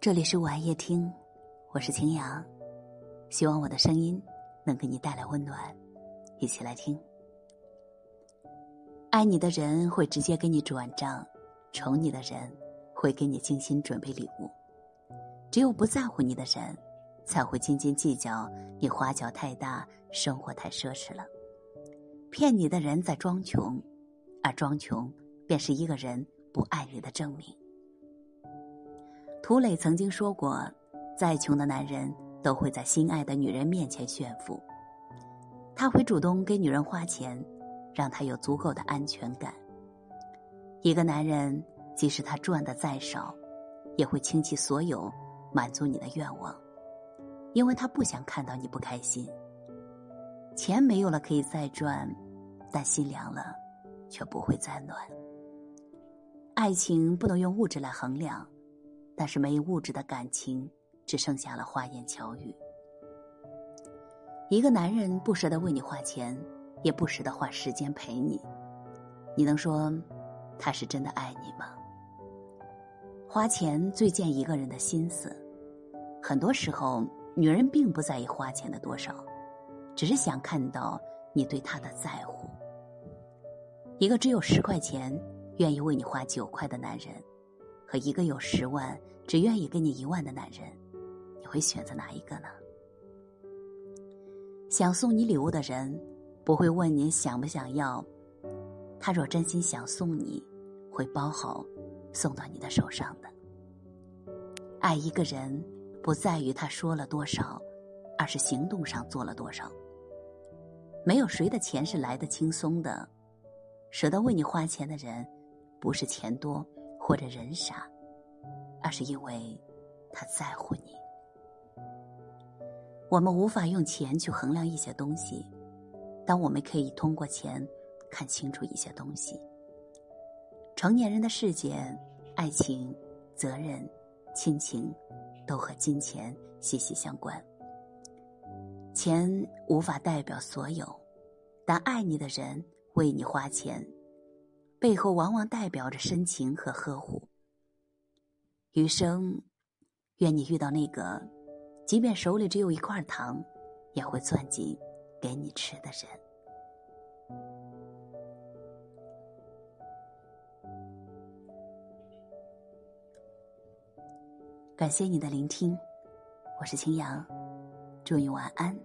这里是晚夜听，我是晴阳，希望我的声音能给你带来温暖，一起来听。爱你的人会直接给你转账，宠你的人会给你精心准备礼物，只有不在乎你的人，才会斤斤计较你花销太大，生活太奢侈了。骗你的人在装穷，而装穷便是一个人不爱你的证明。涂磊曾经说过：“再穷的男人都会在心爱的女人面前炫富，他会主动给女人花钱，让她有足够的安全感。一个男人即使他赚的再少，也会倾其所有满足你的愿望，因为他不想看到你不开心。钱没有了可以再赚，但心凉了却不会再暖。爱情不能用物质来衡量。”但是没有物质的感情，只剩下了花言巧语。一个男人不舍得为你花钱，也不舍得花时间陪你，你能说他是真的爱你吗？花钱最见一个人的心思。很多时候，女人并不在意花钱的多少，只是想看到你对她的在乎。一个只有十块钱，愿意为你花九块的男人。和一个有十万只愿意给你一万的男人，你会选择哪一个呢？想送你礼物的人不会问你想不想要，他若真心想送你，会包好送到你的手上的。爱一个人不在于他说了多少，而是行动上做了多少。没有谁的钱是来的轻松的，舍得为你花钱的人，不是钱多。或者人傻，而是因为他在乎你。我们无法用钱去衡量一些东西，但我们可以通过钱看清楚一些东西。成年人的世界，爱情、责任、亲情，都和金钱息息相关。钱无法代表所有，但爱你的人为你花钱。背后往往代表着深情和呵护。余生，愿你遇到那个，即便手里只有一块糖，也会攥紧给你吃的人。感谢你的聆听，我是青阳，祝你晚安。